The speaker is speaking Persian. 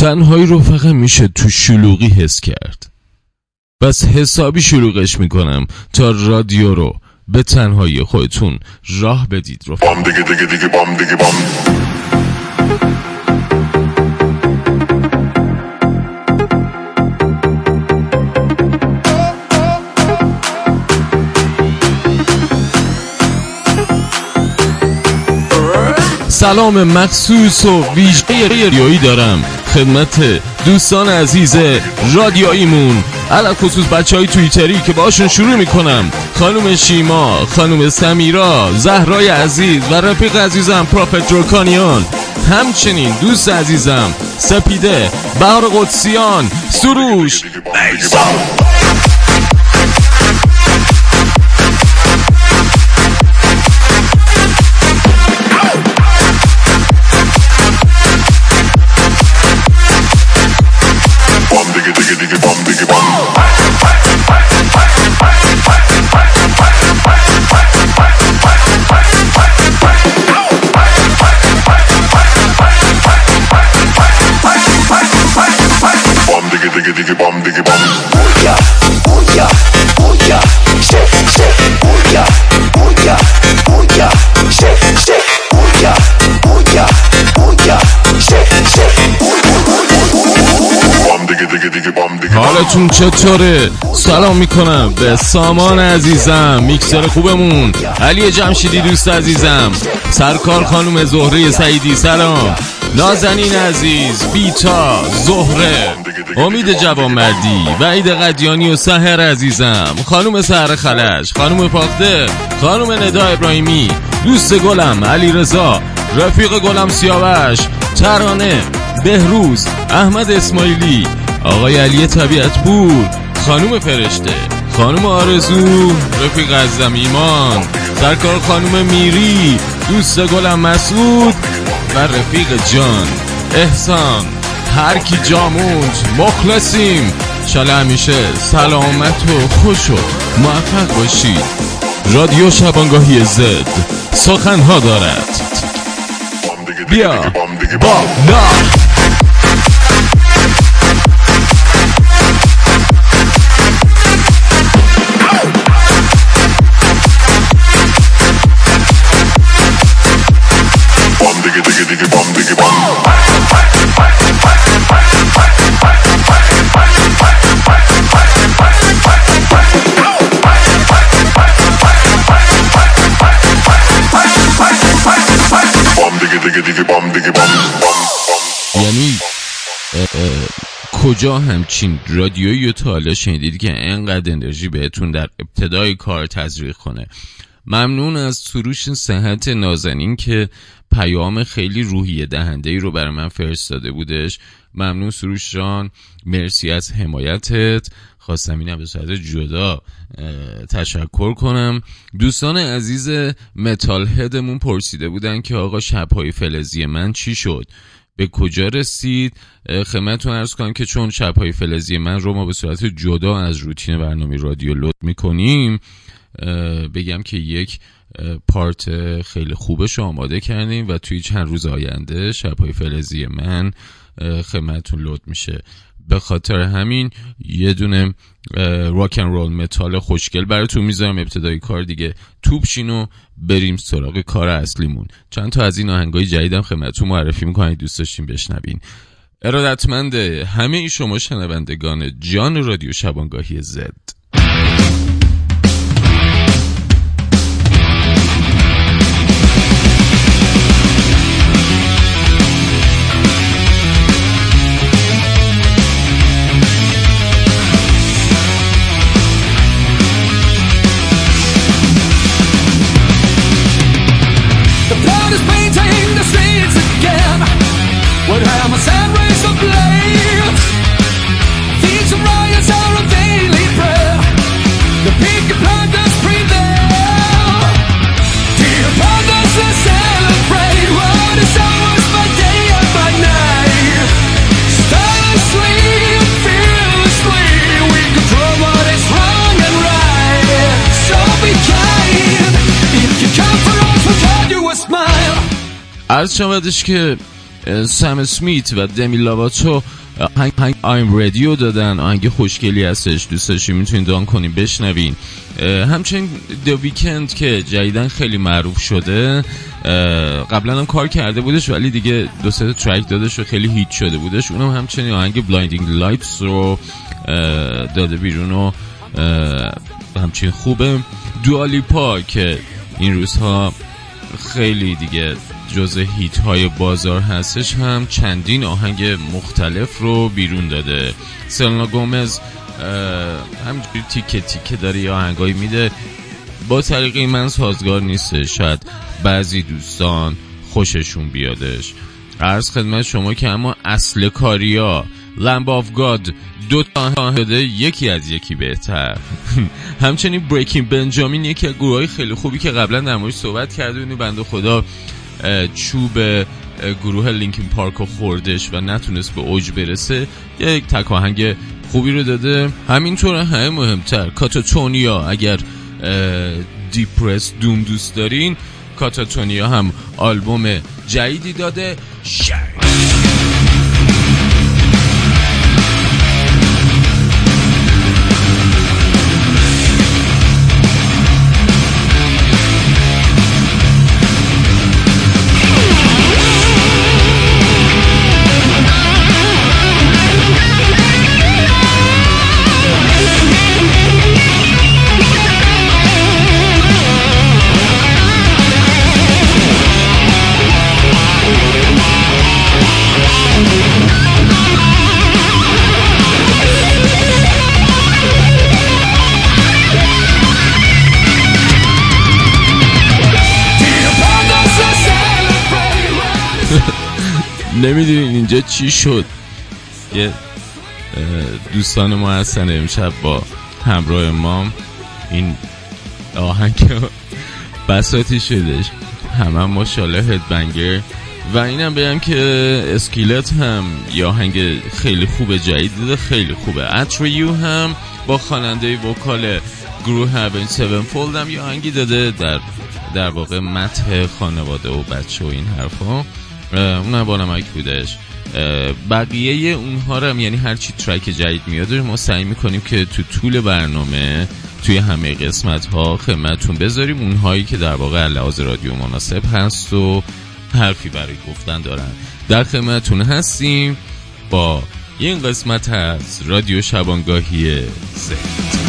تنهایی رو فقط میشه تو شلوغی حس کرد. بس حسابی شلوغش می‌کنم تا رادیو رو به تنهایی خودتون راه بدید. رو بام دیگه دیگه دیگه بام دیگه بام. سلام مخصوص و ویژه ریایی دارم. خدمت دوستان عزیز رادیاییمون علا خصوص بچه های تویتری که باشون شروع می‌کنم. خانم شیما خانم سمیرا زهرای عزیز و رفیق عزیزم پروفت روکانیان همچنین دوست عزیزم سپیده بهار قدسیان سروش. بام بام دیگه دیگه دیگه حالتون چطوره؟ سلام می‌کنم به سامان عزیزم میکسر خوبمون. علی جمشیدی دوست عزیزم. سرکار خانم زهره سعیدی سلام. نازنین عزیز بیتا زهره. امید جوانمردی وعید قدیانی و سهر عزیزم. خانم سهر خلش خانم پاخته خانم ندا ابراهیمی دوست گلم علی رضا رفیق گلم سیاوش ترانه بهروز احمد اسماعیلی آقای علی طبیعت پور خانم فرشته خانم آرزو رفیق عزم ایمان سرکار خانم میری دوست گلم مسعود و رفیق جان. احسان هر کی جاموند مخلصیم. شاله همیشه سلامت و خوش و موفق باشید رادیو شبانگاهی زد. سخنها دارد. بیا. با کجا همچین رادیویی تا حالا شنیدید که انقدر انرژی بهتون در ابتدای کار تزریق کنه. ممنون از سروش صحت نازنین که پیام خیلی روحیه دهنده ای رو برای من فرستاده بودش. ممنون سروش جان. مرسی از حمایتت. خواستم اینم به صورت جدا تشکر کنم. دوستان عزیز متال هدمون پرسیده بودن که آقا شبهای فلزی من چی شد؟ به کجا رسید؟ خدمتتون ارز کنم که چون شبهای فلزی من رو ما به صورت جدا از روتین برنامه رادیو لود می‌کنیم بگم که یک پارت خیلی خوبش رو آماده کردیم و توی چند روز آینده شبهای فلزی من خدمتتون لود میشه. به خاطر همین یه دونه راکن رول متال خوشگل براتون می‌ذارم ابتدای کار دیگه توپ شین و بریم سراغ کار اصلیمون. چند تا از این آهنگای جدیدم خدمتتون معرفی می‌کنم دوست داشتین بشنوین. ارادتمند همه شما شنوندگان جان رادیو شبانگاهی زد. would have a riots are a daily prayer. The prevail. Celebrate what is ours by day and by night. Fearlessly, we control what is wrong and right. So be kind. If you come for us, we'll you a smile. Sam Smith و Demi Lovato آهنگ آهنگ I'm Ready رو دادن. آهنگ خوشگلی هستش. دوست داشتین می‌تونین دانلود کنین بشنوین. همچنین The Weeknd که جدیدن خیلی معروف شده. قبلا هم کار کرده بودش ولی دیگه دو سه track دادش و خیلی hit شده بودش. اونم همچنین آهنگ Blinding Lights رو داده بیرون و همچنین خوبه. دوالیپا که این روزها خیلی دیگه جز هیت های بازار هستش هم چندین آهنگ مختلف رو بیرون داده. سلنا گومز همینجوری تیکه تیکه داره یه آهنگایی میده. با طریقی من سازگار نیست شاید بعضی دوستان خوششون بیادش. عرض خدمت شما که اما اصل کاریا Lamb of God دو تا داده یکی از یکی بهتر. همچنین Breaking Benjamin یکی از گروه خیلی خوبی که قبلا در صحبت کرده بودیم. بنده خدا چوب گروه Linkin Park رو خوردش و نتونست به اوج برسه. یک تک آهنگ خوبی رو داده. همینطور همه مهمتر Katatonia. اگر depress doom دوست دارین Katatonia هم آلبوم جدیدی داده. شر نمی‌دونین اینجا چی شد. یه دوستان ما هستن امشب با همراه ما. این آهنگ بساتی شدش. همه ماشاءالله هدبنگر و اینم بگم که اسکیلت هم یه آهنگ خیلی خوبه جدید داده خیلی خوبه. اتریو هم با خواننده وکال گروه هاون سیون فولد هم یه آهنگی داده در در واقع متح خانواده و بچه و این حرفا. اون با نمک بودش. بقیه اونها رو هم یعنی هر چی ترک جدید میاد ما سعی می‌کنیم که تو طول برنامه توی همه قسمت ها خدمتتون بذاریم. اونهایی که در واقع لحاظ رادیو مناسب هست و حرفی برای گفتن دارن. در خدمتتون هستیم با این قسمت از رادیو شبانگاهی زد